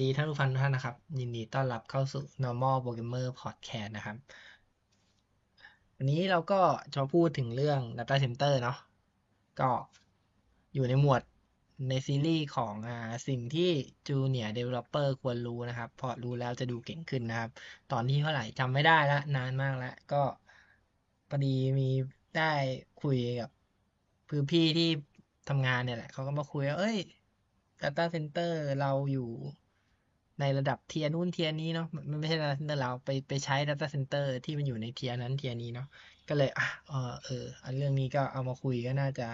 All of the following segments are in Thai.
ดีท่านผู้ฟังทุกท่านนะครับ ยินดีต้อนรับเข้าสู่ normal programmer podcast นะครับ วันนี้เราก็จะพูดถึงเรื่อง data center เนาะก็อยู่ในหมวดในซีรีส์ของอสิ่งที่ junior developer ควรรู้นะครับพราะรู้แล้วจะดูเก่งขึ้นนะครับ ตอนที่เท่าไหร่จำไม่ได้ละนานมากแล้ว ก็พอดีมีได้คุยกับพื้นพี่ที่ทำงานเนี่ยแหละเขาก็มาคุยว่าเอ้ย data center เราอยู่ ในระดับเทียนู้นเทียนี้เนาะมันไม่ใช่ data center เราไปไปใช้ data center ที่มันอยู่ในเทียนั้นเทียนี้เนาะก็เลยอะเออเออเรื่องนี้ก็เอามาคุยก็น่าจะ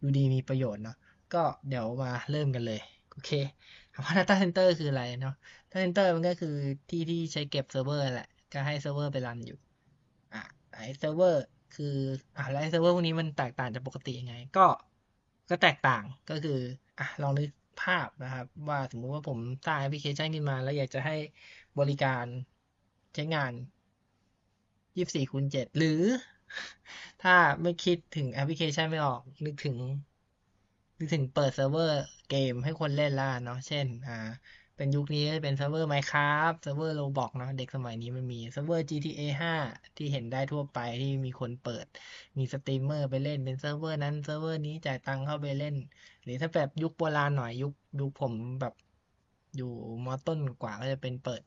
ดูดีมีประโยชน์เนาะก็เดี๋ยวมาเริ่มกันเลยโอเคคำว่า data center คืออะไรเนาะ data center มันก็คือที่ที่ใช้เก็บเซิร์ฟเวอร์แหละก็ให้เซิร์ฟเวอร์ไปรันอยู่อะไอเซิร์ฟเวอร์คืออะแล้วไอเซิร์ฟเวอร์พวกนี้มันแตกต่างจากปกติยังไง ก็ก็แตกต่างก็คืออะลองนึก ภาพนะครับ ว่าสมมุติว่าผมสร้างแอปพลิเคชันขึ้นมา แล้วอยากจะให้บริการใช้งาน24คูณ7หรือ ถ้าไม่คิดถึงแอปพลิเคชันไม่ออก นึกถึงนึกถึงเปิดเซิร์ฟเวอร์เกมให้คนเล่นล่ะเนาะเช่น อ่า เป็นยุคนี้เป็นเซิร์ฟเวอร์ Minecraft เซิร์ฟเวอร์ Roblox เนาะเด็กสมัยนี้มันมีเซิร์ฟเวอร์ GTA 5 ที่เห็นได้ทั่วไปที่มีคนเปิด มีสตรีมเมอร์ไปเล่นเป็นเซิร์ฟเวอร์นั้นเซิร์ฟเวอร์นี้จ่ายตังค์เข้าไปเล่น หรือถ้าแบบยุคโบราณหน่อยยุคยุคผมแบบอยู่มอต้นกว่าก็จะเป็นเปิด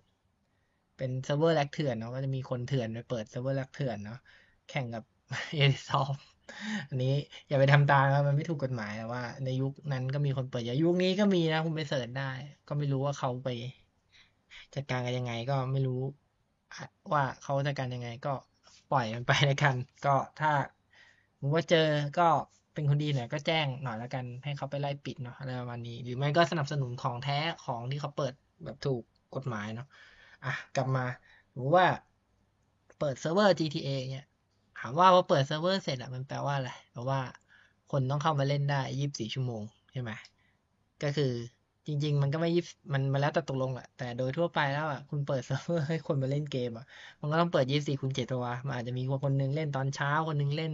เป็นเซิร์ฟเวอร์แร็กเถื่อนเนาะก็จะมีคนเถื่อนไปเปิดเซิร์ฟเวอร์แร็กเถื่อนเนาะแข่งกับเอเชียซอฟท์ อันนี้อย่าไปทำตามนะมันไม่ถูกกฎหมายแต่ว่า ในยุคนั้นก็มีคนเปิดอย่ายุคนี้ก็มีนะคุณไป search ได้ ก็ไม่รู้ว่าเขาไป จัดการกันยังไง ก็ไม่รู้ว่าเขาจัดการยังไง ก็ปล่อยมันไปแล้วกัน ก็ถ้าสมมติว่าเจอก็เป็นคนดีหน่อยก็แจ้งหน่อยแล้วกัน ให้เขาไปไล่ปิดเนาะอะไรประมาณนี้ หรือไม่ก็สนับสนุนของแท้ของที่เขาเปิดแบบถูกกฎหมายเนาะอะกลับมาสมมติว่าเปิดเซิร์ฟเวอร์ GTA เนี่ย ถามว่าพอเปิดเซิร์ฟเวอร์เสร็จอะมันแปลว่าอะไรแปลว่าคนต้องเข้ามาเล่นได้ยี่สิบสี่ชั่วโมงใช่ไหมก็คือจริง ๆ มันก็ไม่ยิบมันมาแล้วแต่ตกลงแหละแต่โดยทั่วไปแล้วอะคุณเปิดเซิร์ฟเวอร์ให้คนมาเล่นเกมอะมันก็ต้องเปิดยี่สี่คูณเจ็ดตัวมันอาจจะมีคนนึงเล่นตอนเช้าคนนึงเล่น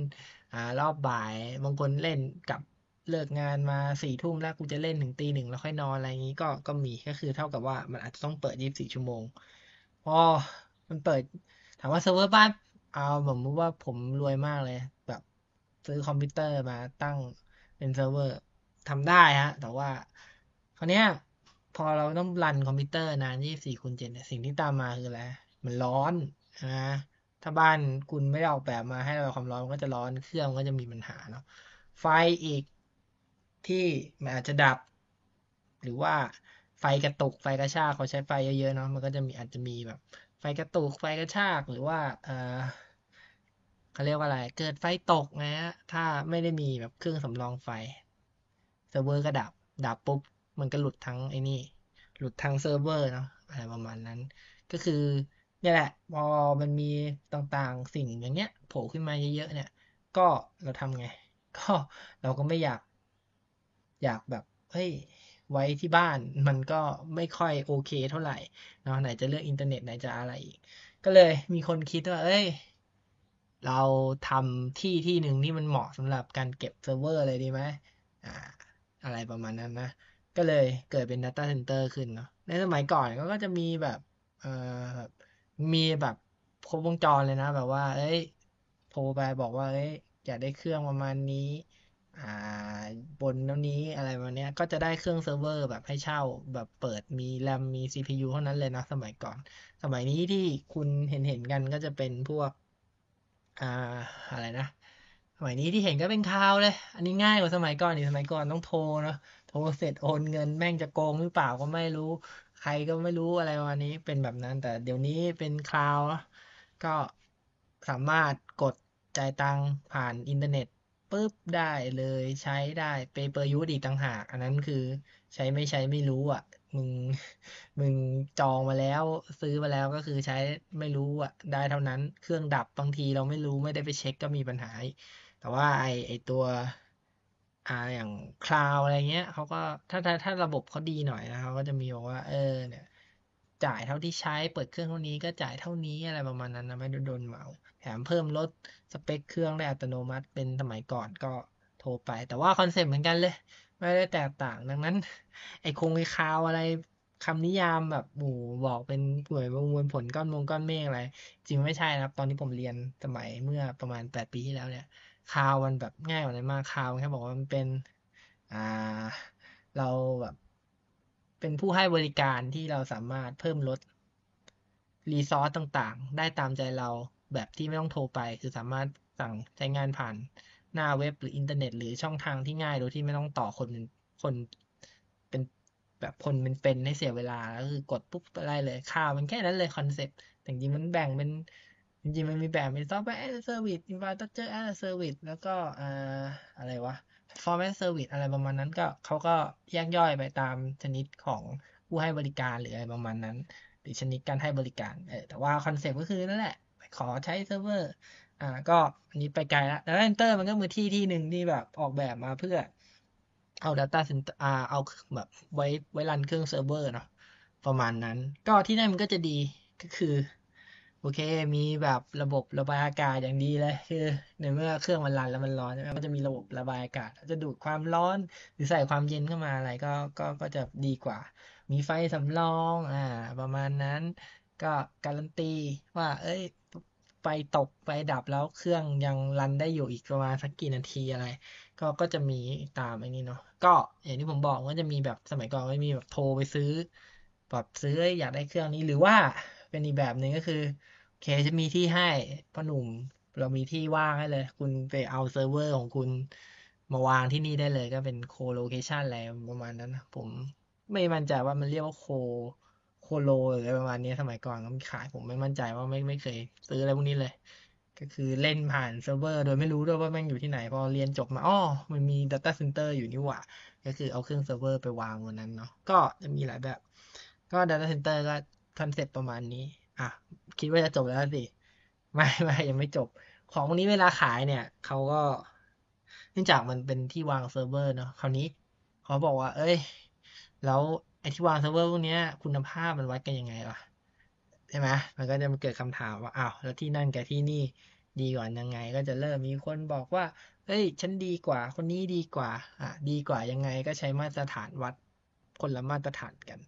อ่ารอบบ่ายบางคนเล่นกับเลิกงานมาสี่ทุ่มแล้วกูจะเล่นถึงตีหนึ่งแล้วค่อยนอนอะไรอย่างนี้ก็ก็มีก็คือเท่ากับว่ามันอาจจะต้องเปิดยี่สี่ชั่วโมงพอมันเปิดถามว่าเซิร์ฟเวอร์บ้าน เอาผมรู้ว่าผมรวยมากเลย แบบซื้อคอมพิวเตอร์มาตั้งเป็นเซิร์ฟเวอร์ทำได้ฮะ แต่ว่าคราวเนี้ย พอเราต้องรันคอมพิวเตอร์นาน 24คูณ7เนี่ยสิ่งที่ตามมาคืออะไร มันร้อนนะถ้าบ้านคุณไม่ได้ออกแบบมาให้ระบายความร้อนมันก็จะร้อนเครื่องก็จะมีปัญหาเนาะไฟอีกที่มันอาจจะดับ หรือว่าไฟกระตุกไฟกระชากเขาใช้ไฟเยอะๆเนาะมันก็จะมีอาจจะมีแบบ ไฟกระตุกไฟกระชากหรือว่าเออ เขาเรียกว่าอะไร เกิดไฟตกนะฮะถ้าไม่ได้มีแบบเครื่องสำรองไฟเซิร์ฟเวอร์ก็ดับ ดับปุ๊บ มันก็หลุดทั้งไอ้นี่ หลุดทั้งเซิร์ฟเวอร์เนาะอะไรประมาณนั้น ก็คือเนี่ยแหละ พอมันมีต่างๆสิ่งอย่างเงี้ยโผล่ขึ้นมาเยอะๆเนี่ย ก็เราทำไง ก็เราก็ไม่อยาก อยากแบบเฮ้ยไว้ที่บ้านมันก็ไม่ค่อยโอเคเท่าไหร่เนาะไหนจะเรื่องอินเทอร์เน็ตไหนจะอะไรอีก ก็เลยมีคนคิดว่า เอ้ย เราทำที่ที่หนึ่งที่มันเหมาะสำหรับการเก็บเซิร์ฟเวอร์เลยดีไหมอ่าอะไรประมาณนั้นนะ ก็เลยเกิดเป็น Data Center ขึ้นเนาะในสมัยก่อนก็จะมีแบบเอ่อมีแบบครบวงจรเลยนะ แบบว่า เอ้ยโทรไปบอกว่าเอ้ยอยากได้เครื่องประมาณนี้ อ่า บนแล้วนี้อะไรประมาณเนี้ยก็จะได้เครื่องเซิร์ฟเวอร์แบบให้เช่า แบบเปิดมีแรมมี CPU เท่านั้นเลยนะ สมัยก่อน สมัยนี้ที่คุณเห็นเห็นกันก็จะเป็นพวก อ่าอะไรนะสมัยนี้ที่เห็นก็เป็น cloud เลย อันนี้ง่ายกว่าสมัยก่อนอีกสมัยก่อนต้องโทรเนาะโทรเสร็จโอนเงินแม่งจะโกงหรือเปล่าก็ไม่รู้ ใครก็ไม่รู้อะไรประมาณนี้เป็นแบบนั้น แต่เดี๋ยวนี้เป็น cloud ก็สามารถกดจ่ายตังผ่านอินเทอร์เน็ตปุ๊บได้เลยใช้ได้ pay per use อีกต่างหาก อันนั้นคือ ใช้ไม่ใช้ไม่รู้อะ มึงมึงจองมาแล้ว ซื้อมาแล้วก็คือใช้ไม่รู้อะ ได้เท่านั้น เครื่องดับบางทีเราไม่รู้ไม่ได้ไปเช็คก็มีปัญหา แต่ว่าไอไอตัวอ่าอย่าง cloud อะไรเงี้ยเขาก็ถ้าถ้าถ้าระบบเขาดีหน่อยนะเขาก็จะมีบอกว่า เออ เนี่ย จ่ายเท่าที่ใช้เปิดเครื่องเท่านี้ก็จ่ายเท่านี้อะไรประมาณนั้นนะไม่โดนเหมา แถมเพิ่มลดสเปคเครื่องได้อัตโนมัติเป็นสมัยก่อนก็โทรไป แต่ว่าคอนเซ็ปต์เหมือนกันเลย ไม่ได้แตกต่างดังนั้น ไอ้คงไอ้คาวอะไรคำนิยามแบบหมู่บอกเป็นหน่วยประมวลผลก้อนมงก้อนเมฆอะไร จริงไม่ใช่นะครับ ตอนที่ผมเรียนสมัยเมื่อประมาณแปดปีที่แล้วเนี่ยคาวมันแบบง่ายกว่านั้นมากคาวแค่บอกว่ามันเป็นอ่าเราแบบเป็นผู้ให้บริการที่เราสามารถเพิ่มลด resource ต่างๆ ได้ตามใจเราแบบที่ไม่ต้องโทรไป คือสามารถสั่งใช้งานผ่าน หน้าเว็บหรืออินเทอร์เน็ต หรือช่องทางที่ง่ายโดยที่ไม่ต้องต่อคนคนเป็นแบบคนเป็นเป็นให้เสียเวลาแล้วคือกดปุ๊บได้เลยข่าวมันแค่นั้นเลยคอนเซ็ปต์แต่จริงมันแบ่งเป็นจริงมันมีแบ่งเป็น Software as a Service Infrastructure as a Service แล้วก็อ่าอะไรวะ Platform as a Service อะไรประมาณนั้นก็เขาก็แยกย่อยไปตามชนิดของผู้ให้บริการหรืออะไรประมาณนั้น หรือชนิดการให้บริการเออแต่ว่าคอนเซ็ปต์ก็คือนั่นแหละขอใช้เซิร์ฟเวอร์ อ่า ก็อันนี้ไปไกลแล้วแล้ว Data Center มันก็คือที่ที่หนึ่งที่แบบออกแบบมาเพื่อเอา Data Center อ่าเอาแบบไว้ไว้ run เครื่องเซิร์ฟเวอร์เนาะประมาณนั้น ก็ที่นั่นมันก็จะดีก็คือ โอเค มีแบบระบบระบายอากาศอย่างดีเลยคือในเมื่อเครื่องมันรันแล้วมันร้อนใช่ไหมมันจะมีระบบระบายอากาศจะดูดความร้อนหรือใส่ความเย็นเข้ามาอะไรก็ก็ก็จะดีกว่า มีไฟสำรอง อ่า ประมาณนั้น ก็การันตีว่า เอ้ย ไฟตกไฟดับแล้วเครื่องยังรันได้อยู่อีกประมาณสักกี่นาทีอะไร ก็ก็จะมีตามไอ้นี้เนาะก็อย่างที่ผมบอกว่าจะมีแบบสมัยก่อนไม่มีแบบโทรไปซื้อแบบซื้ออยากได้เครื่องนี้หรือว่าเป็นอีกแบบหนึ่งก็คือโอเคจะมีที่ให้พ่อหนุ่มเรามีที่ว่างให้เลย คุณไปเอาเซิร์ฟเวอร์ของคุณมาวางที่นี่ได้เลยก็เป็น co-location อะไรประมาณนั้นผมไม่มั่นใจว่ามันเรียกว่า co colo หรืออะไรประมาณนี้สมัยก่อนก็มีขายผมไม่มั่นใจว่าไม่ไม่เคย ซื้ออะไรพวกนี้เลย ก็คือเล่นผ่านเซิร์ฟเวอร์ โดยไม่รู้ด้วยว่าแม่งอยู่ที่ไหน พอเรียนจบมาอ๋อมันมี Data Center อยู่นี่หว่า ก็คือเอาเครื่องเซิร์ฟเวอร์ไปวางบนนั้นเนาะก็จะมีหลายแบบ ก็ Data Center ก็คอนเซ็ปต์ประมาณนี้ อะ คิดว่าจะจบแล้วสิ ไม่ไม่ยังไม่จบ ของพวกนี้เวลาขายเนี่ยเขาก็เนื่องจากมันเป็นที่วางเซิร์ฟเวอร์เนาะคราวนี้เขาบอกว่า เอ้ย แล้ว ไอที่วางเซิร์ฟเวอร์พวกนี้คุณภาพมันวัดกันยังไงล่ะใช่ไหมมันก็จะมาเกิดคำถามว่าอ้าวแล้วที่นั่นกับที่นี่ดีกว่ายังไง ก็จะเริ่มมีคนบอกว่าเฮ้ยฉันดีกว่า คนนี้ดีกว่าอะดีกว่ายังไงก็ใช้มาตรฐานวัดคนละมาตรฐานกัน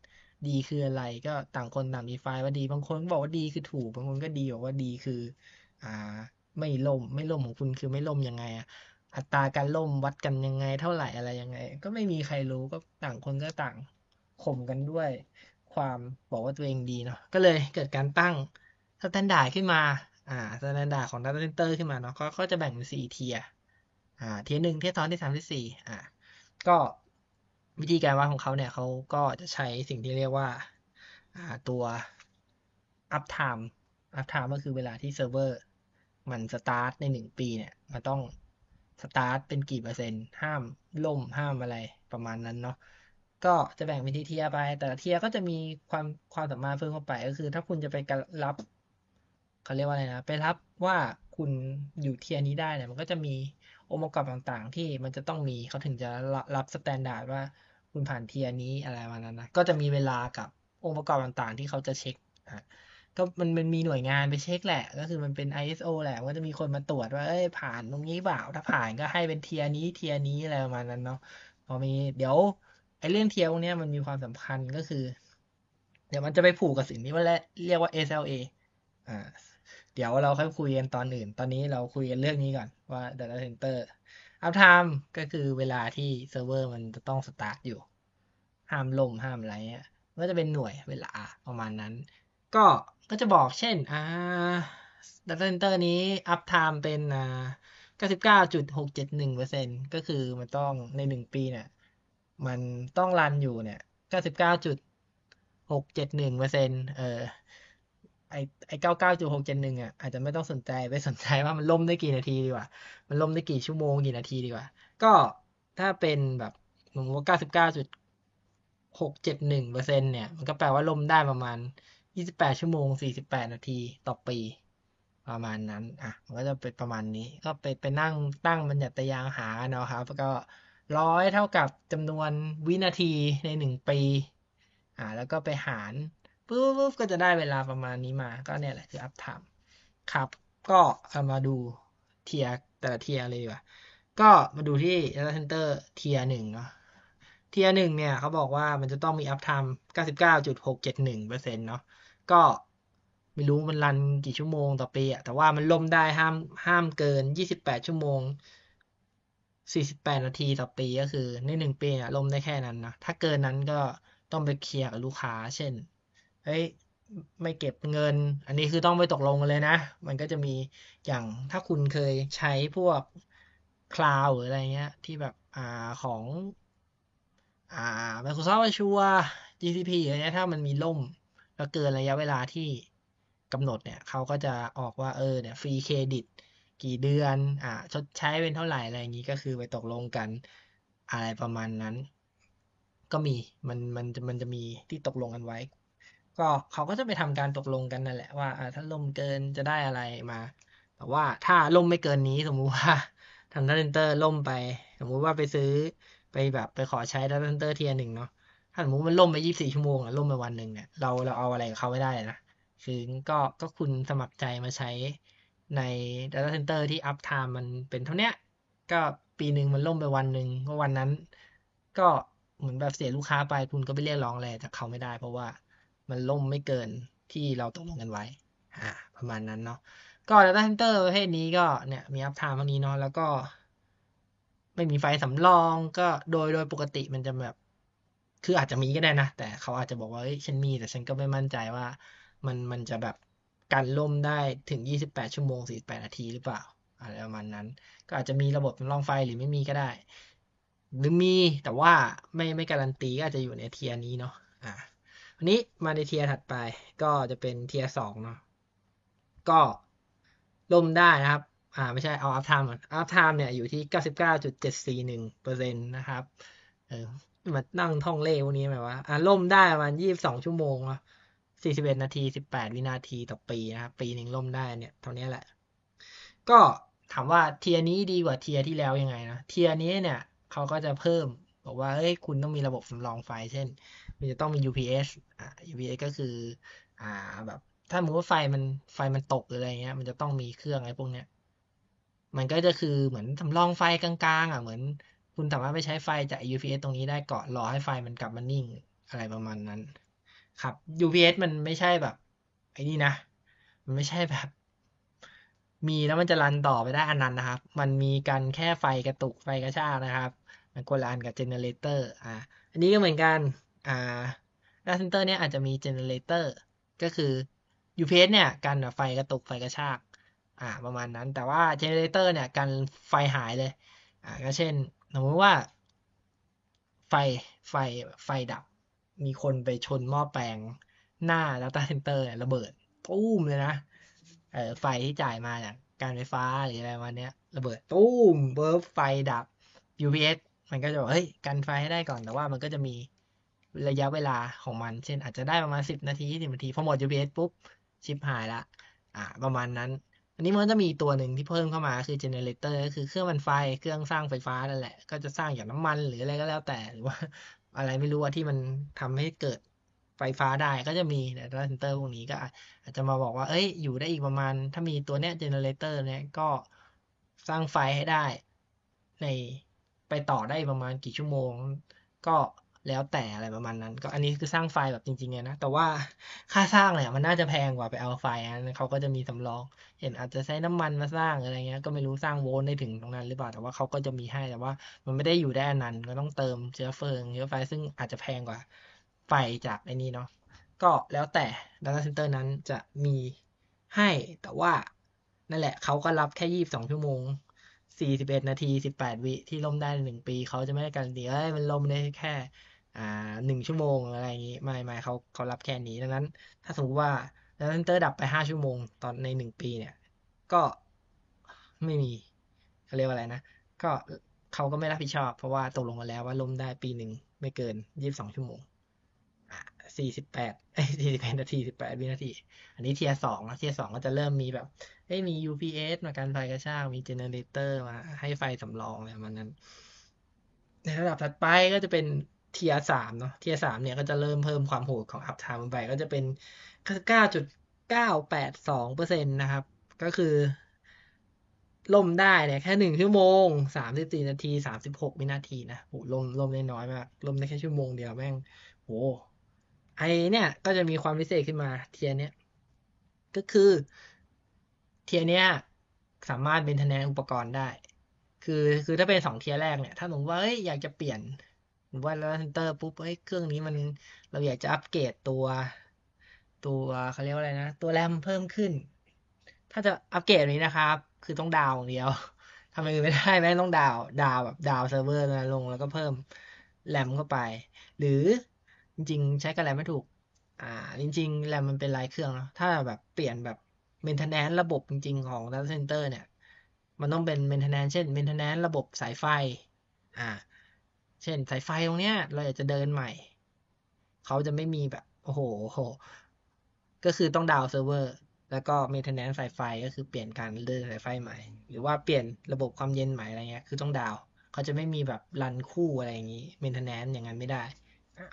ดีคืออะไรก็ต่างคนต่างดีไฟว่าดีบางคนบอกว่าดีคือถูกบางคนก็ดีบอกว่าดีคือ อ่า ไม่ล่มไม่ล่มของคุณคือไม่ล่มยังไงอะอัตราการล่มวัดกันยังไงเท่าไหร่อะไรยังไง ก็ไม่มีใครรู้ก็ต่างคนก็ต่าง ข่มกันด้วยความบอกว่าตัวเองดีเนาะก็เลยเกิดการตั้งstandard ขึ้นมาอ่า standard ของ Data Center ขึ้นมาเนาะก็ก็จะแบ่งเป็นสี่เทียอ่าเทียหนึ่งเทียสองเทียสามเทียสี่อ่าก็วิธีการวัดของเขาเนี่ยเขาก็จะใช้สิ่งที่เรียกว่าอ่าตัว up time up time ก็คือเวลาที่เซิร์ฟเวอร์มันสตาร์ทในหนึ่งปีเนี่ยมันต้องสตาร์ทเป็นกี่เปอร์เซ็นต์ห้ามล่มห้ามอะไรประมาณนั้นเนาะ ก็จะแบ่งเป็นทีเทียไป แต่ละเทียก็จะมีความความสามารถเพิ่มเข้าไป ก็คือ ถ้าคุณจะไปรับเขาเรียกว่าอะไรนะ ไปรับว่าคุณอยู่ tier นี้ได้เนี่ยมันก็จะมีองค์ประกอบต่างๆ ที่มันจะต้องมีเขาถึงจะรับ standard ว่าคุณผ่าน tier นี้อะไรประมาณนั้นนะก็จะมีเวลากับองค์ประกอบต่างๆ ที่เขาจะเช็คอะก็มันมันมีหน่วยงานไปเช็คแหละ ก็คือมันเป็น ISO แหละก็จะมีคนมาตรวจว่าเอ้ยผ่านตรงนี้เปล่าถ้าผ่านก็ให้เป็นเทียนี้เทียนี้อะไรประมาณนั้นเนาะพอมีเดี๋ยว ไอเรื่อง tier พวกนี้มันมีความสำคัญก็คือ เดี๋ยวมันจะไปผูกกับสิ่งที่ว่าเรียกว่า SLA อ่าเดี๋ยวเราค่อยคุยกันตอนอื่น ตอนนี้เราคุยกันเรื่องนี้ก่อนว่า Data Center up time ก็คือเวลาที่เซิร์ฟเวอร์มันจะต้องสตาร์ทอยู่ ห้ามล่มห้ามอะไรเงี้ยก็จะเป็นหน่วยเวลาประมาณนั้น ก็ก็จะบอกเช่นอ่า Data Center นี้ up time เป็นอ่า99.671%ก็คือมันต้องในหนึ่งปีเนี่ย มันต้องรันอยู่เนี่ย99.671เออไอไอเก้าเก้าจุดหกเจ็ดหนึ่งอะอาจจะไม่ต้องสนใจไปสนใจว่ามันล่มได้กี่นาทีดีกว่า มันล่มได้กี่ชั่วโมงกี่นาทีดีกว่า ก็ถ้าเป็นแบบสมว่าเก้าสิบเก้าจุดหกเจ็ดหนึ่งเปอร์เซ็นเนี่ย มันก็แปลว่าล่มได้ประมาณยี่สิบแปดชั่วโมงสี่สิบแปดนาทีต่อปีประมาณนั้น อะ มันก็จะเป็นประมาณนี้ ก็ไปไปนั่งตั้งบัญญัติไตรยางศ์เอาเนาะครับแล้วก็ ร้อยเท่ากับจำนวนวินาทีในหนึ่งปี อ่า แล้วก็ไปหารปุ๊บปุ๊บก็จะได้เวลาประมาณนี้มา ก็เนี่ยแหละคือ up time ครับ ก็เอามาดูเทียแต่ละเทียเลยดีกว่า ก็มาดูที่ Data Center เทียหนึ่งเนาะ เทียหนึ่งเนี่ยเขาบอกว่ามันจะต้องมี up time 99.671%เนาะ ก็ไม่รู้มันรันกี่ชั่วโมงต่อปีอะแต่ว่ามันล่มได้ห้ามห้ามเกิน 28 ชั่วโมง 48 นาทีต่อปีก็คือในหนึ่งปีเนี่ยลมได้แค่นั้นนะ ถ้าเกินนั้นก็ต้องไปเคลียร์กับลูกค้า เช่น เฮ้ย ไม่เก็บเงิน อันนี้คือต้องไปตกลงกันเลยนะ มันก็จะมีอย่างถ้าคุณเคยใช้พวกคลาวหรืออะไรเงี้ย ที่แบบอ่าของอ่า Microsoft Azure GCP อะไรเงี้ยถ้ามันมีล่มแล้วเกินระยะเวลาที่กำหนดเนี่ยเขาก็จะออกว่าเออเนี่ยฟรีเครดิต กี่เดือน อ่าชดใช้เป็นเท่าไหร่อะไรอย่างนี้ก็คือไปตกลงกันอะไรประมาณนั้น ก็มีมันมันจะมันจะมีที่ตกลงกันไว้ ก็เขาก็จะไปทำการตกลงกันนั่นแหละว่าถ้าล่มเกินจะได้อะไรมา แต่ว่าถ้าล่มไม่เกินนี้สมมุติว่าทำ Data Center ล่มไป สมมุติว่าไปซื้อไปแบบไปขอใช้ Data Center tier หนึ่งเนาะถ้าสมมติมันล่มไปยี่สิบสี่ชั่วโมงอะล่มไปวันหนึ่งเนี่ยเราเราเอาอะไรกับเขาไม่ได้นะคือก็ก็คุณสมัครใจมาใช้ ใน Data Center ที่ up time มันเป็นเท่าเนี้ย ก็ปีหนึ่งมันล่มไปวันหนึ่งก็วันนั้น ก็เหมือนแบบเสียลูกค้าไปคุณก็ไปเรียกร้องอะไรจากเขาไม่ได้ เพราะว่ามันล่มไม่เกินที่เราตกลงกันไว้อ่าประมาณนั้นเนาะก็ Data Center ประเภทนี้ก็เนี่ยมี up time เท่านี้เนาะแล้วก็ ไม่มีไฟสำรองก็โดยโดยปกติมันจะแบบคืออาจจะมีก็ได้นะ แต่เขาอาจจะบอกว่าเฮ้ยฉันมีแต่ฉันก็ไม่มั่นใจว่า มันมันจะแบบ กันล่มได้ถึง 28 ชั่วโมง 48 นาทีหรือเปล่าอะไรประมาณนั้น ก็อาจจะมีระบบสำรองไฟหรือไม่มีก็ได้ หรือมีแต่ว่าไม่ไม่การันตีก็อาจจะอยู่ในเทียนี้เนาะอ่าวันนี้มาในเทียถัดไปก็จะเป็นเทียสองเนาะก็ล่มได้นะครับ อ่าไม่ใช่เอา up time ก่อน up time เนี่ยอยู่ที่ 99.741%นะครับเออมานั่งท่องเลขพวกนี้หมายความว่าอ่าล่มได้ประมาณ22 ชั่วโมงเนาะ 41 นาที 18 วินาทีต่อปีนะครับ ปีหนึ่งล่มได้เนี่ยเท่านี้แหละ ก็ถามว่าเทียนี้ดีกว่าเทียที่แล้วยังไงนะเทียนี้เนี่ยเขาก็จะเพิ่มบอกว่าเฮ้ยคุณต้องมีระบบสำรองไฟ เช่น มันจะต้องมี UPS อ่า UPS ก็คือ อ่าแบบ ถ้าสมมติว่าไฟมันไฟมันตกหรืออะไรเงี้ย มันจะต้องมีเครื่องอะไรพวกเนี้ย มันก็จะคือเหมือนสำรองไฟกลางๆ อะเหมือน คุณสามารถไปใช้ไฟจาก UPS ตรงนี้ได้ก่อนรอให้ไฟมันกลับมานิ่งอะไรประมาณนั้น ครับ UPS มันไม่ใช่แบบ ไอ้นี่นะ มันไม่ใช่แบบ มีแล้วมันจะ run ต่อไปได้อันนั้นนะครับ มันมีกันแค่ไฟกระตุกไฟกระชากนะครับ มันคนละอันกับ generator อ่าอันนี้ก็เหมือนกันอ่า Data Center เนี่ยอาจจะมี generator ก็คือ UPS เนี่ยกันไฟกระตุกไฟกระชากอ่าประมาณนั้นแต่ว่า generator เนี่ยกันไฟหายเลยอ่าก็เช่น สมมติว่า ไฟไฟไฟดับ มีคนไปชนหม้อแปลงหน้า Data Center เนี่ยระเบิดตู้มเลยนะเออไฟที่จ่ายมาจากการไฟฟ้าหรืออะไรวันเนี้ยระเบิดตู้มเบิร์ฟไฟดับ UPS มันก็จะบอกเฮ้ยกันไฟให้ได้ก่อนแต่ว่ามันก็จะมีระยะเวลาของมัน เช่นอาจจะได้ประมาณสิบนาทียี่สิบนาทีพอหมด UPS ปุ๊บชิปหายละอ่าประมาณนั้น อันนี้มันจะมีตัวหนึ่งที่เพิ่มเข้ามาคือเจเนเรเตอร์ก็คือเครื่องมันไฟเครื่องสร้างไฟฟ้านั่นแหละ ก็จะสร้างจากน้ำมันหรืออะไรก็แล้วแต่หรือว่า อะไรไม่รู้ว่าที่มันทำให้เกิดไฟฟ้าได้ก็จะมีแต่ data center พวกนี้ก็อาจจะมาบอกว่า เอ้ย อยู่ได้อีกประมาณ ถ้ามีตัวเนี้ยเจเนเรเตอร์เนี้ยก็สร้างไฟให้ได้ ในไปต่อได้ประมาณกี่ชั่วโมง ก็ แล้วแต่อะไรประมาณนั้น ก็อันนี้คือสร้างไฟแบบจริงๆเลยนะ แต่ว่าค่าสร้างเนี่ยมันน่าจะแพงกว่าไปเอาไฟอันเขาก็จะมีสำรอง เห็นอาจจะใช้น้ำมันมาสร้างอะไรเงี้ย ก็ไม่รู้สร้างโวลต์ได้ถึงตรงนั้นหรือเปล่า แต่ว่าเขาก็จะมีให้ แต่ว่า มันไม่ได้อยู่ได้นานก็ต้องเติมเชื้อเพลิงเชื้อไฟซึ่งอาจจะแพงกว่าไฟจากไอ้นี่เนาะ ก็แล้วแต่ Data Center นั้นจะมีให้ แต่ว่านั่นแหละเขาก็รับแค่22ชั่วโมง41 นาที 18 วิที่ล่มได้หนึ่งปี เขาจะไม่ได้การันตีเอ้ยมันล่มได้แค่ อ่าหนึ่งชั่วโมงอะไรอย่างนี้ไม่ไม่เขาเขารับแค่นี้ดังนั้น ถ้าสมมติว่า Data Center ดับไป5ชั่วโมงตอนในหนึ่งปีเนี่ย ก็ไม่มีเขาเรียกว่าอะไรนะก็เขาก็ไม่รับผิดชอบ เพราะว่าตกลงกันแล้วว่าล่มได้ปีหนึ่งไม่เกิน22ชั่วโมงสี่สิบแปดสี่สิบแปดนาทีสิบแปดวินาที อันนี้เทียสองนะเทียสองก็จะเริ่มมีแบบเอ้มี UPS มาการไฟกระชาก มี generator มาให้ไฟสำรองอะไรมันนั้น ในระดับถัดไปก็จะเป็น เทียสามเนาะเทียสามเนี่ยก็จะเริ่มเพิ่มความโหดของ uptime ไปก็จะเป็นเก้าจุดเก้าแปดสองเปอร์เซ็นต์นะครับ ก็คือล่มได้เนี่ยแค่หนึ่งชั่วโมงสามสิบสี่นาทีสามสิบหกวินาทีนะโหล่มล่มได้น้อยมากล่มได้แค่ชั่วโมงเดียวแม่งโหไอเนี่ยก็จะมีความพิเศษขึ้นมาเทียเนี้ยก็คือเทียเนี้ยสามารถ maintenance อุปกรณ์ได้ คือคือถ้าเป็นสอง tier แรกเนี่ย ถ้าสมมุติว่าอยากจะเปลี่ยน data center ปุ๊บเอ้ยเครื่องนี้มันเราอยากจะอัปเกรดตัว ตัวเขาเรียกว่าอะไรนะ ตัวแรมเพิ่มขึ้น ถ้าจะอัปเกรดนี้นะครับ คือต้อง down อย่างเดียวทำอะไรไม่ได้แม่งต้อง down down แบบ down server มาลงแล้วก็เพิ่มแรมเข้าไป หรือจริงๆ ใช้กับแรมไม่ถูก อ่า จริงๆแรมมันเป็นรายเครื่องเนาะถ้าแบบเปลี่ยนแบบ maintenance ระบบจริง ๆ ของ Data Center เนี่ย มันต้องเป็น maintenance เช่น maintenance ระบบสายไฟ อ่า เช่นสายไฟตรงเนี้ย เราอยากจะเดินใหม่ เขาจะไม่มีแบบ โอ้โหก็คือต้อง down server แล้วก็ maintenance สายไฟก็คือเปลี่ยนการเดินสายไฟใหม่ หรือว่าเปลี่ยนระบบความเย็นใหม่อะไรเงี้ย คือต้อง down เขาจะไม่มีแบบ run คู่อะไรอย่างนี้ maintenance อย่างนั้นไม่ได้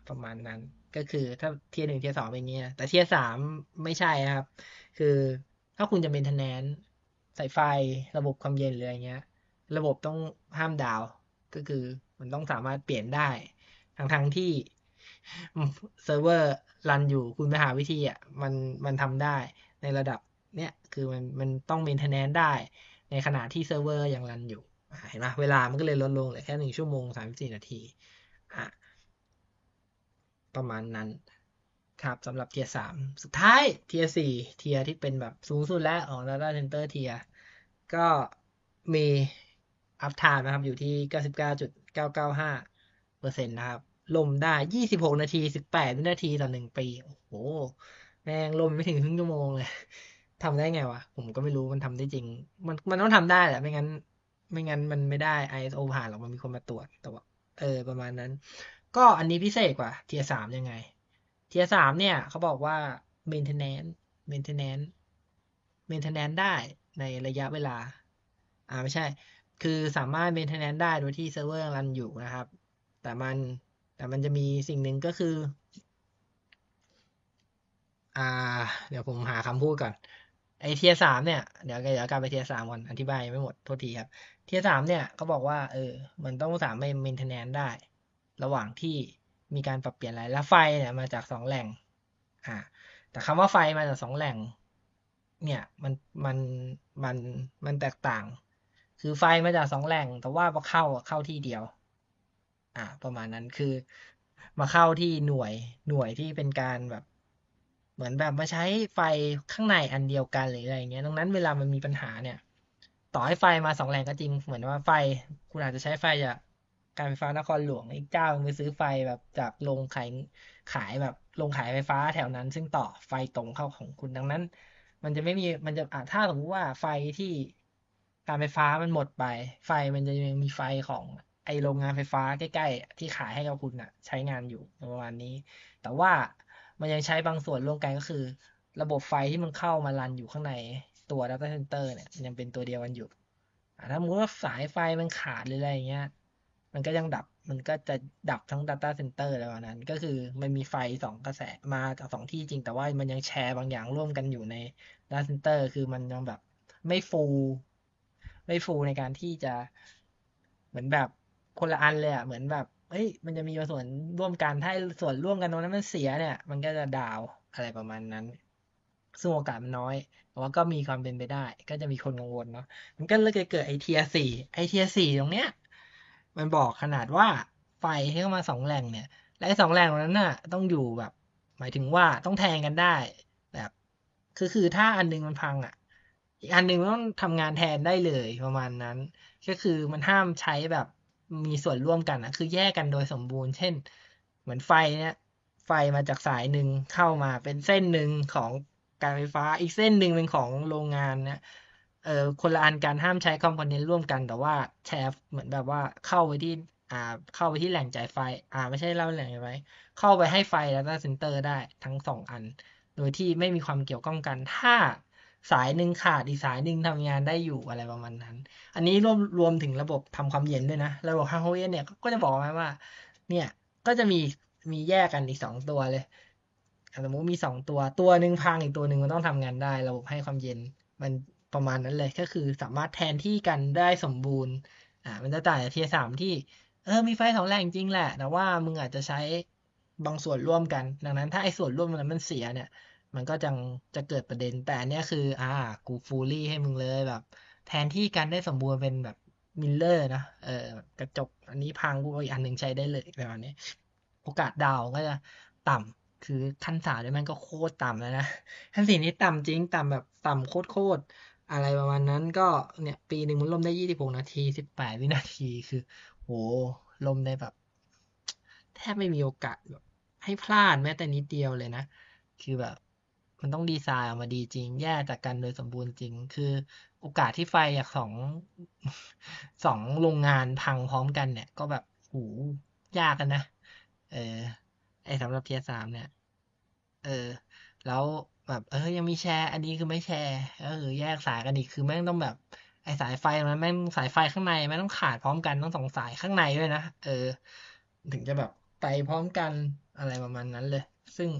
ประมาณนั้น ก็คือถ้า tier หนึ่ง tier สองเป็นอย่างนี้แต่ tier สามไม่ใช่ครับ คือถ้าคุณจะ maintenanceสายไฟระบบความเย็นหรืออะไรเงี้ย ระบบต้องห้าม down ก็คือ มันต้องสามารถเปลี่ยนได้ ทั้งทั้งที่ server run อยู่คุณไปหาวิธีอะมันมันทำได้ในระดับเนี้ยคือมันมันต้อง maintenance ได้ ในขณะที่เซิร์ฟเวอร์ยัง run อยู่เห็นไหมเวลามันก็เลยลดลงเหลือแค่หนึ่งชั่วโมงสามสี่นาทีอะประมาณนั้นครับสำหรับ tier สามสุดท้าย tier สี่ tier ที่เป็นแบบสูงสุดแล้วของ Data Center tier ก็มี uptime นะครับอยู่ที่เก้าเก้าห้าเปอร์เซ็นต์นะครับล่มได้ยี่สิบหกนาทีสิบแปดวินาทีต่อหนึ่งปี โอ้โห แม่งล่มไม่ถึงครึ่งชั่วโมงเลยทำได้ไงวะ ผมก็ไม่รู้มันทำได้จริง มันมันต้องทำได้แหละ ไม่งั้น ไม่งั้นมันไม่ได้ ISO ผ่านหรอก มันมีคนมาตรวจ แต่ว่า เออ ประมาณนั้น ก็อันนี้พิเศษกว่าเทียสามยังไง เทียสามเนี่ยเขาบอกว่า maintenance maintenance maintenance ได้ในระยะเวลา อ่าไม่ใช่ คือสามารถ maintenance ได้โดยที่ server run อยู่นะครับ แต่มันแต่มันจะมีสิ่งหนึ่งก็คือ อ่า เดี๋ยวผมหาคำพูดก่อน ไอ tier สามเนี่ย เดี๋ยวเดี๋ยวกลับไป tier สามก่อน อธิบายไม่หมด โทษทีครับ เทียสามเนี่ยเขาบอกว่า เออ มันต้องสามารถ maintenance ได้ ระหว่างที่มีการปรับเปลี่ยนอะไร แล้วไฟเนี่ยมาจากสองแหล่ง อ่า แต่คำว่าไฟมาจากสองแหล่ง เนี่ย มัน มัน มัน มันแตกต่าง คือไฟมาจากสองแหล่ง แต่ว่าพอเข้าเข้าที่เดียว อ่า ประมาณนั้นคือ มาเข้าที่หน่วยหน่วยที่เป็นการแบบ เหมือนแบบมาใช้ไฟข้างในอันเดียวกันหรืออะไรเงี้ยดังนั้นเวลามันมีปัญหาเนี่ย ต่อให้ไฟมาสองแหล่งก็จริง เหมือนว่าไฟ คุณอาจจะใช้ไฟจากการไฟฟ้านครหลวงอีกเจ้าไปซื้อไฟแบบจากโรงขายขายแบบโรงขายไฟฟ้าแถวนั้น ซึ่งต่อไฟตรงเข้าของคุณดังนั้น มันจะไม่มีมันจะอ่าถ้าสมมติว่าไฟที่ การไฟฟ้ามันหมดไป ไฟมันจะยังมีไฟของไอโรงงานไฟฟ้าใกล้ๆ ที่ขายให้กับคุณอะใช้งานอยู่ประมาณนี้ แต่ว่ามันยังใช้บางส่วนร่วมกันก็คือ ระบบไฟที่มันเข้ามารันอยู่ข้างในตัว data center เนี่ยยังเป็นตัวเดียวกันอยู่ถ้ามมติว่าสายไฟมันขาดหรืออะไรเงี้ย มันก็ยังดับ มันก็จะดับทั้ง data center อะไรประมาณนั้น ก็คือมันมีไฟสองกระแสมาจากสองที่จริง แต่ว่ามันยังแชร์บางอย่างร่วมกันอยู่ใน data center คือมันยังแบบไม่ฟู ไม่ฟูในการที่จะเหมือนแบบคนละอันเลยอะเหมือนแบบเฮ้ยมันจะมีส่วนร่วมกันถ้าส่วนร่วมกันตรงนั้นมันเสียเนี่ย มันก็จะ down อะไรประมาณนั้นซึ่งโอกาสมันน้อย แต่ว่าก็มีความเป็นไปได้ ก็จะมีคนกังวลเนาะมันก็เลยเกิดไอเทียสี่ไอเทียสี่ตรงเนี้ย มันบอกขนาดว่าไฟที่เข้ามาสองแหล่งเนี่ยและไอสองแหล่งนั้นน่ะ ต้องอยู่แบบ หมายถึงว่าต้องแทงกันได้ แบบ คือคือถ้าอันนึงมันพังอะ อีกอันหนึ่งมันต้องทำงานแทนได้เลยประมาณนั้น ก็คือมันห้ามใช้แบบมีส่วนร่วมกันนะคือแยกกันโดยสมบูรณ์ เช่น เหมือนไฟเนี่ยไฟมาจากสายหนึ่งเข้ามาเป็นเส้นหนึ่งของการไฟฟ้าอีกเส้นหนึ่งเป็นของโรงงานเนี่ยเออคนละอันการห้ามใช้คอมโพเนนต์ร่วมกัน แต่ว่าแชร์เหมือนแบบว่าเข้าไปที่อ่าเข้าไปที่แหล่งจ่ายไฟ อ่า ไม่ใช่เล่าแหล่งจ่ายไฟเข้าไปให้ไฟ Data Center ได้ทั้งสองอัน โดยที่ไม่มีความเกี่ยวข้องกัน ถ้า สายหนึ่งขาดอีกสายหนึ่งทำงานได้อยู่อะไรประมาณนั้น อันนี้รวมรวมถึงระบบทำความเย็นด้วยนะ ระบบฮาร์โฮเอนเนี่ยก็จะบอกมาว่า เนี่ยก็จะมีมีแยกกันอีกสองตัวเลยสมมติมีสองตัวตัวหนึ่งพังอีกตัวหนึ่งมันต้องทำงานได้ ระบบให้ความเย็นมันประมาณนั้นเลยก็คือสามารถแทนที่กันได้สมบูรณ์อ่ามันจะต่างจากเทียสามที่เออมีไฟสองแหล่งจริงแหละ แต่ว่ามึงอาจจะใช้บางส่วนร่วมกัน ดังนั้นถ้าไอ้ส่วนร่วมนั้นมันเสียเนี่ย มันก็จะจะเกิดประเด็นแต่อันเนี้ยคือ อ่า กู fully ให้มึงเลยแบบ แทนที่กันได้สมบูรณ์เป็นแบบ mirror นะเออกระจกอันนี้พังกูเอาอีกอันหนึ่งใช้ได้เลยประมาณนี้ โอกาส down ก็จะต่ำคือขั้นสามเนี่ยมันก็โคตรต่ำแล้วนะขั้นสี่นี้ต่ำจริงต่ำแบบต่ำโคตรโคตรอะไรประมาณนั้นก็เนี่ย ปีหนึ่งมันล่มได้ยี่สิบหกนาทีสิบแปดวินาทีคือ โหล่มได้แบบ แทบไม่มีโอกาสแบบให้พลาดแม้แต่นิดเดียวเลยนะ คือแบบ มันต้องดีไซน์ออกมาดีจริง แยกจากกันโดยสมบูรณ์จริง คือโอกาสที่ไฟจากสองสองโรงงานพังพร้อมกันเนี่ย ก็แบบหูยากกันนะ เออ ไอสำหรับเทียสามเนี่ย เออ แล้วแบบเออยังมีแชร์ อันนี้คือไม่แชร์เออแยกสายกันอีกคือแม่งต้องแบบไอสายไฟมันแม่งสายไฟข้างในแม่งต้องขาดพร้อมกันต้องสองสายข้างในด้วยนะเออ ถึงจะแบบไปพร้อมกันอะไรประมาณนั้นเลย ซึ่ง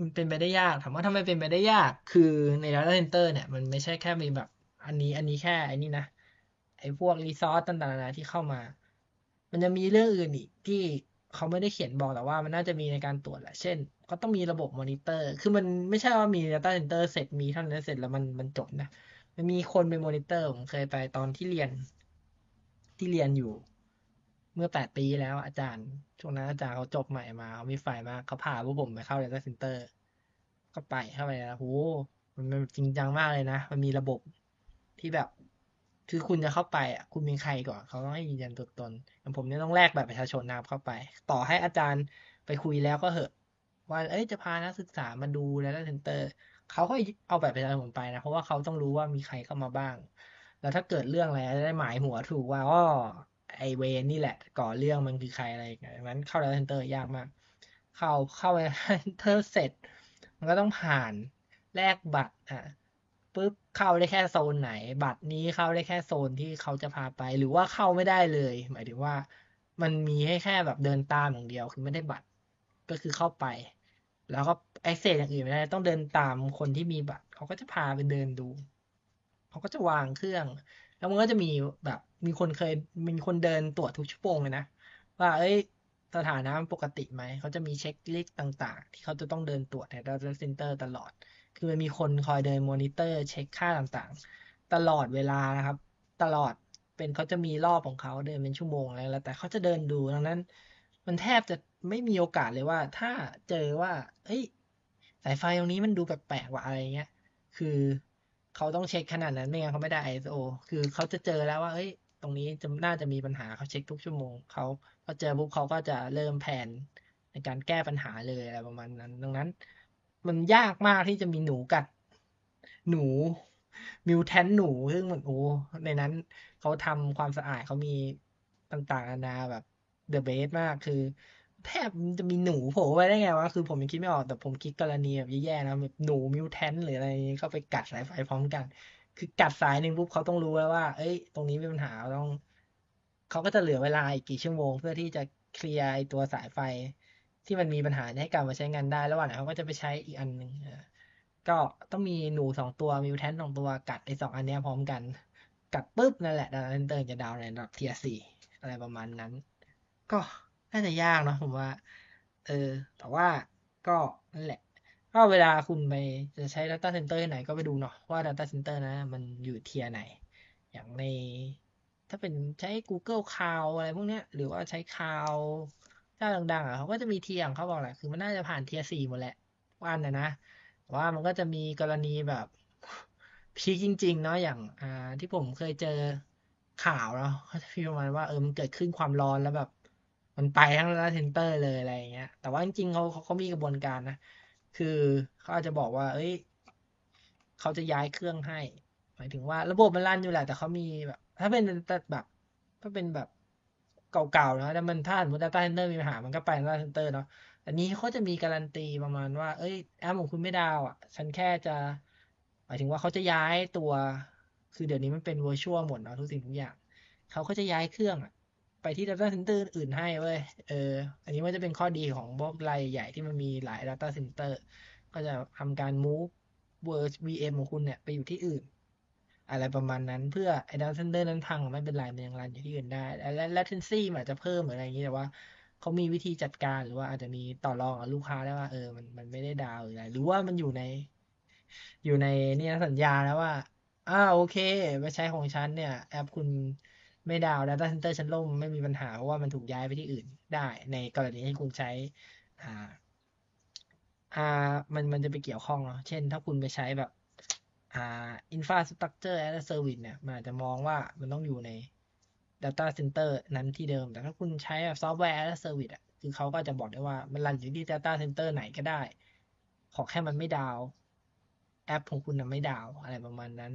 มันเป็นไปได้ยากถามว่าทำไมเป็นไปได้ยาก คือใน data center เนี่ย มันไม่ใช่แค่มีแบบ อันนี้อันนี้แค่อันนี้นะไอ้พวกรีซอสต่างๆที่เข้ามา มันจะมีเรื่องอื่นอีกที่เขาไม่ได้เขียนบอกแต่ว่ามันน่าจะมีในการตรวจแหละ เช่น ก็ต้องมีระบบมอนิเตอร์ คือมันไม่ใช่ว่ามี data center เสร็จมีเท่านั้นเสร็จแล้วมันมันจบนะ มันมีคนเป็นมอนิเตอร์ ผมเคยไปตอนที่เรียน ที่เรียนอยู่ เมื่อแปดปีแล้วอาจารย์ช่วงนั้นอาจารย์เขาจบใหม่มาเขามีไฟมาเขาพาพวกผมไปเข้า data center ก็ไปเข้าไปแล้วโหมันมันจริงจังมากเลยนะ มันมีระบบที่แบบ คือคุณจะเข้าไปอะ คุณเป็นใครก่อนเขาต้องให้ยืนยันตัวตนอย่างผมเนี่ยต้องแลกแบบประชาชนนะครับเข้าไป ต่อให้อาจารย์ไปคุยแล้วก็เหอะ ว่าเอ้ยจะพานักศึกษามาดู data center เขาก็เอาแบบประชาชนไปนะ เพราะว่าเขาต้องรู้ว่ามีใครเข้ามาบ้าง แล้วถ้าเกิดเรื่องอะไรจะได้หมายหัวถูกว่าอ้อ ไอเวนนี่แหละ ก่อเรื่องมันคือใครอะไรอย่างเงี้ยนั้นเข้า data center ยากมาก เข้าเข้า data center เสร็จ มันก็ต้องผ่านแลกบัตรอะปุ๊บเข้าได้แค่โซนไหน บัตรนี้เข้าได้แค่โซนที่เขาจะพาไปหรือว่าเข้าไม่ได้เลย หมายถึงว่า มันมีให้แค่แบบเดินตามอย่างเดียวคือไม่ได้บัตรก็คือเข้าไป แล้วก็ access อย่างอื่นไม่ได้ต้องเดินตามคนที่มีบัตรเขาก็จะพาไปเดินดูเขาก็จะวางเครื่อง แล้วมันก็จะมีแบบ มีคนเคยมีคนเดินตรวจทุกชั่วโมงเลยนะว่าเอ้ยสถานะมันปกติไหม เขาจะมี checklist ต่าง ๆ ที่เขาจะต้องเดินตรวจใน data center ตลอด คือมันมีคนคอยเดินมอนิเตอร์ เช็คค่าต่างๆ ตลอดเวลานะครับ ตลอดเป็นเขาจะมีรอบของเขาเดินเป็นชั่วโมงอะไรแล้ว แต่เขาจะเดินดูดังนั้น มันแทบจะไม่มีโอกาสเลยว่า ถ้าเจอว่าเฮ้ย สายไฟตรงนี้มันดูแปลกๆว่ะอะไรเงี้ย คือเขาต้องเช็คขนาดนั้นไม่งั้นเขาไม่ได้ ISO คือเขาจะเจอแล้วว่าเฮ้ย ตรงนี้จะน่าจะมีปัญหาเขาเช็คทุกชั่วโมงเขาพอเจอปุ๊บเขาก็จะเริ่มแผนในการแก้ปัญหาเลยอะไรประมาณนั้น ดังนั้น มันยากมากที่จะมีหนูกัด หนูมิวแทนหนูซึ่งมันโอ้ในนั้นเขาทำความสะอาดเขามีต่างๆนานาแบบ the best มากคือ แทบจะมีหนูโผล่ไปได้ไงวะคือผมยังคิดไม่ออกแต่ผมคิดกรณีแบบแย่ๆนะแบบหนูมิวแทนหรืออะไรเข้าไปกัดสายไฟพร้อมกัน คือกัดสายหนึ่งปุ๊บเขาต้องรู้แล้วว่าเฮ้ย ตรงนี้มีปัญหาต้องเขาก็จะเหลือเวลาอีกกี่ชั่วโมง เพื่อที่จะเคลียร์ตัวสายไฟที่มันมีปัญหาให้กลับมาใช้งานได้ระหว่างนั้นเขาก็จะไปใช้อีกอันหนึ่งก็ต้องมีหนู2ตัวมิวแทน2ตัวกัดไอ้2อันนี้พร้อมกัน กัดปุ๊บนั่นแหละ data center จะดาวน์ในระดับ Tier 4อะไรประมาณนั้น ก็น่าจะยากเนาะผมว่า เออ แต่ว่าก็นั่นแหละ ก็เวลาคุณไปจะใช้ data center ที่ไหนก็ไปดูเนาะว่า data center นั้นน่ะมันอยู่ Tier ไหน อย่างใน ถ้าเป็นใช้ Google Cloud อะไรพวกเนี้ย หรือว่าใช้ Cloud เจ้าดังๆอะเขาก็จะมี Tier ของเขาบอกแหละคือมันน่าจะผ่าน Tier 4หมดแหละทุกอันอะนะว่ามันก็จะมีกรณีแบบพีกจริง ๆ เนาะอย่างอ่าที่ผมเคยเจอข่าวเนาะเขาจะมีประมาณว่าเออมันเกิดขึ้นความร้อนแล้วแบบ มันไปทั้ง data center เลยอะไรอย่างเงี้ยแต่ว่าจริงๆเขาเขาเขามีกระบวนการนะ คือเขาอาจจะบอกว่าเฮ้ยเขาจะย้ายเครื่องให้ หมายถึงว่า ระบบมันรันอยู่แหละแต่เขามีแบบ ถ้าเป็นแต่แบบถ้าเป็นแบบเก่าๆนะแต่มันถ้าสมมุติ data center มีปัญหามันก็ไป data center เนาะอันนี้เขาจะมีการันตีประมาณว่าเฮ้ยแอปของคุณไม่ดาวน์อะฉันแค่จะหมายถึงว่าเขาจะย้ายตัว คือเดี๋ยวนี้มันเป็น virtual หมดเนาะทุกสิ่งทุกอย่าง เขาก็จะย้ายเครื่องอะ ไปที่ data center อื่นให้เว้ย เออ อันนี้มันจะเป็นข้อดีของพวกรายใหญ่ที่มันมีหลาย data center ก็จะทำการ move เวอร์ VM ของคุณเนี่ยไปอยู่ที่อื่น อะไรประมาณนั้นเพื่อไอ้ data center นั้นพังไม่เป็นไรมันยังรันอยู่ที่อื่นได้ และ latency มันอาจจะเพิ่มหรืออะไรอย่างนี้แต่ว่าเขามีวิธีจัดการหรือว่าอาจจะมีต่อรองกับลูกค้าได้ว่าเออมันมันไม่ได้ดาวหรืออะไร หรือว่ามันอยู่ใน อยู่ในเนี่ยสัญญาแล้วว่าอ่าโอเคไปใช้ของฉันเนี่ย แอปคุณ ไม่ดาว data center ฉันล่มไม่มีปัญหาเพราะว่ามันถูกย้ายไปที่อื่นได้ในกรณีที่คุณใช้ อ่า อ่า มันมันจะไปเกี่ยวข้องเนาะเช่น ถ้าคุณไปใช้แบบ อ่า infrastructure as a service เนี่ยมันอาจจะมองว่ามันต้องอยู่ใน data center นั้นที่เดิม แต่ถ้าคุณใช้แบบ software as a service อะคือเขาก็จะบอกได้ว่ามันรันอยู่ที่ data center ไหนก็ได้ ขอแค่มันไม่ดาว แอปของคุณนะไม่ดาวอะไรประมาณนั้น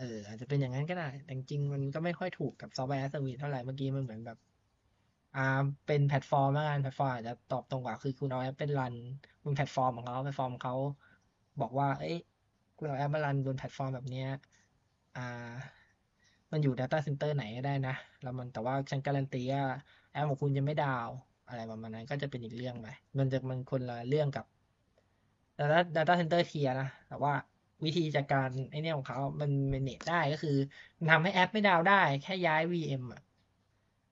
เอออาจจะเป็นอย่างนั้นก็ได้ แต่จริงมันก็ไม่ค่อยถูกกับ software as a service เท่าไหร่เมื่อกี้มันเหมือนแบบ อ่า เป็นแพลตฟอร์มแล้วกันแพลตฟอร์มอาจจะตอบตรงกว่าคือคุณเอาแอปไป run บนแพลตฟอร์มของเขาแพลตฟอร์มเขาบอกว่า เอ้ยคุณเอาแอปมา run บนแพลตฟอร์มแบบเนี้ยอ่า มันอยู่ data center ไหนก็ได้นะแล้วมันแต่ว่าฉันการันตีว่าแอปของคุณจะไม่ down อะไรประมาณนั้นก็จะเป็นอีกเรื่องไปมันจะมันคนละเรื่องกับ data data center tier นะแต่ว่า วิธีจัดการไอเนี่ยของเขา มัน manage ได้ก็คือมันทำให้แอปไม่ดาวได้ แค่ย้าย VM อะ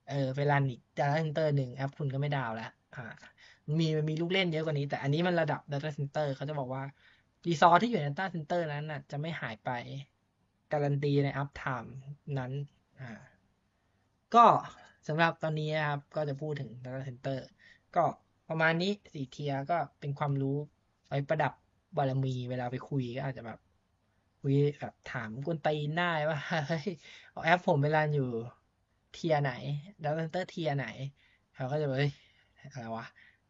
เออไปรันอีก data center หนึ่งแอปคุณก็ไม่ดาวแล้วอ่ามีมันมีลูกเล่นเยอะกว่านี้ แต่อันนี้มันระดับ data center เขาจะบอกว่ารีซอสที่อยู่ใน data center นั้นน่ะ จะไม่หายไปการันตีใน up time นั้น อ่า ก็สำหรับตอนนี้นะครับ ก็จะพูดถึง data center ก็ประมาณนี้สี่เทียก็เป็นความรู้ไว้ประดับ บารมีเวลาไปคุยก็อาจจะแบบคุยแบบถามกวนตีนได้ว่าเฮ้ยเอาแอปผมเวลาอยู่เทียไหน data center เทียไหนเขาก็จะแบบเฮ้ยอะไรวะ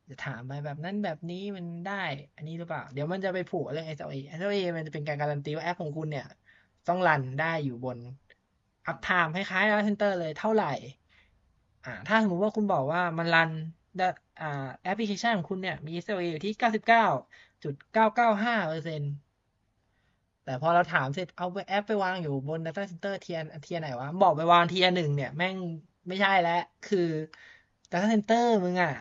จะถามไปแบบนั้นแบบนี้มันได้ อันนี้หรือเปล่า เดี๋ยวมันจะไปผูกเรื่อง SLA SLA มันจะเป็นการการันตีว่าแอปของคุณเนี่ย ต้องรันได้อยู่บน uptime คล้ายๆ data center เลยเท่าไหร่ อ่า ถ้าสมมติว่าคุณบอกว่ามันรันอ่าแอปพลิเคชันของคุณเนี่ยมี SLA อยู่ที่ 99.995เปอร์เซ็นต์แต่พอเราถามเสร็จเอาแอปไปวางอยู่บน data center เทียเทียไหนวะ บอกไปวาง tier หนึ่งเนี่ย แม่งไม่ใช่แล้วคือ data center มึงอะ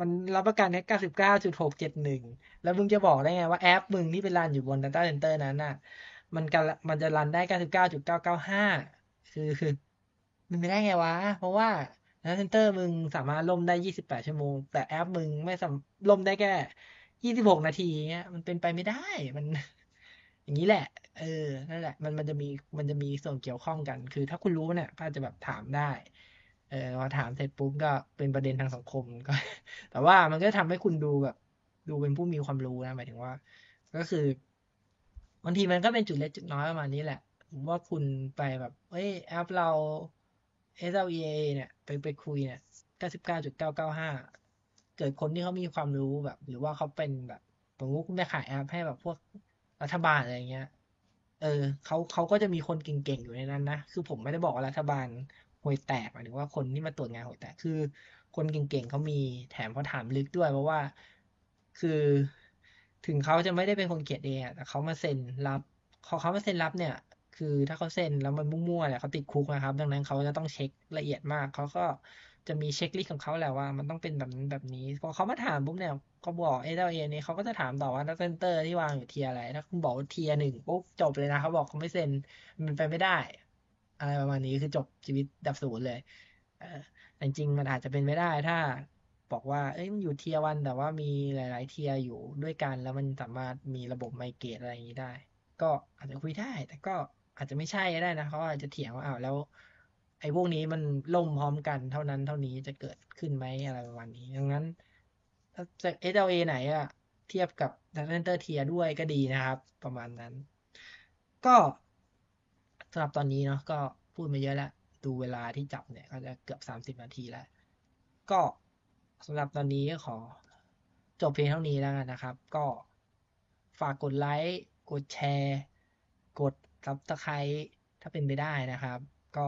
มันรับประกันแค่99.671แล้วมึงจะบอกได้ไงว่าแอปมึงที่ไปรันอยู่บน data center นั้นน่ะ มันกันมันจะรันได้99.995คือคือมันไม่ได้ไงวะ เพราะว่า data center มึงสามารถล่มได้28ชั่วโมง แต่แอปมึงไม่สามล่มได้แค่ 26นาทีเงี้ยมันเป็นไปไม่ได้มันอย่างนี้แหละ เออ นั่นแหละ มันมันจะมี มันจะมีส่วนเกี่ยวข้องกัน คือถ้าคุณรู้เนี่ย ก็จะแบบถามได้ เออ พอถามเสร็จปุ๊บก็เป็นประเด็นทางสังคมก็ แต่ว่ามันก็ทำให้คุณดูแบบ ดูเป็นผู้มีความรู้นะ หมายถึงว่า ก็คือบางทีมันก็เป็นจุดเล็กจุดน้อยประมาณนี้แหละ ว่าคุณไปแบบ เอ้ย แอปเรา SLEA เนี่ย ไปไปคุยเนี่ย99.995เกิด เกิดคนที่เขามีความรู้แบบ หรือว่าเขาเป็นแบบสมมติคุณไปขายแอปให้แบบพวกรัฐบาลอะไรเงี้ย เออเขาเขาก็จะมีคนเก่งๆอยู่ในนั้นนะ คือผมไม่ได้บอกว่ารัฐบาลห่วยแตกหมายถึงว่าคนที่มาตรวจงานห่วยแตก คือ คนเก่งๆเขามีแถมเขาถามลึกด้วย เพราะว่าคือถึงเขาจะไม่ได้เป็นคนเขียนเองแต่เขามาเซ็นรับเขาเขามาเซ็นรับเนี่ย คือถ้าเขาเซ็นแล้วมันมั่วๆเนี่ยเขาติดคุกนะครับ ดังนั้นเขาจะต้องเช็คละเอียดมากเขาก็ จะมี checklist ของเขาแหละว่า มันต้องเป็นแบบนั้นแบบนี้พอเขามาถามปุ๊บเนี่ยเขาบอก SLA เนี่ยเขาก็จะถามต่อว่า data center ที่วางอยู่ tier อะไรถ้าคุณบอก tier หนึ่งปุ๊บจบเลยนะเขาบอกเขาไม่เซ็นมันไปไม่ได้ อะไรประมาณนี้คือจบชีวิตดับศูนย์เลยเออจริงๆมันอาจจะเป็นไม่ได้ถ้าบอกว่า เอ้ยมันอยู่เทียวันแต่ว่ามีหลาย ๆ เทียอยู่ด้วยกัน แล้วมันสามารถมีระบบไมเกรดอะไรอย่างนี้ได้ ก็อาจจะคุยได้ แต่ก็อาจจะไม่ใช่ก็ได้นะเขาอาจจะเถียงว่าอ้าวแล้ว ไอ้พวกนี้มันล่มพร้อมกันเท่านั้นเท่านี้จะเกิดขึ้นไหมอะไรประมาณนี้ดังนั้นถ้าจะ SLA ไหนอะเทียบกับ Data Center เทียด้วยก็ดีนะครับ ประมาณนั้น ก็สำหรับตอนนี้เนาะก็พูดมาเยอะแล้ว ดูเวลาที่จับเนี่ย ก็จะเกือบสามสิบนาทีแล้ว ก็สำหรับตอนนี้ขอจบเพียงเท่านี้แล้วกันนะครับ ก็ฝากกดไลค์ กดแชร์ กด subscribe ถ้าเป็นไปได้นะครับ ก็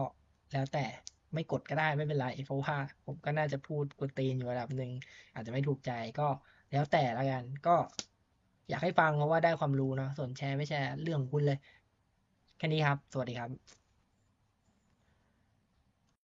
แล้วแต่ไม่กดก็ได้ไม่เป็นไรเพราะว่าผมก็น่าจะพูดกวนตีนอยู่ระดับหนึ่งอาจจะไม่ถูกใจก็แล้วแต่ละกัน ก็อยากให้ฟังเพราะว่าได้ความรู้เนาะส่วนแชร์ไม่แชร์เรื่องคุณเลย แค่นี้ครับ สวัสดีครับ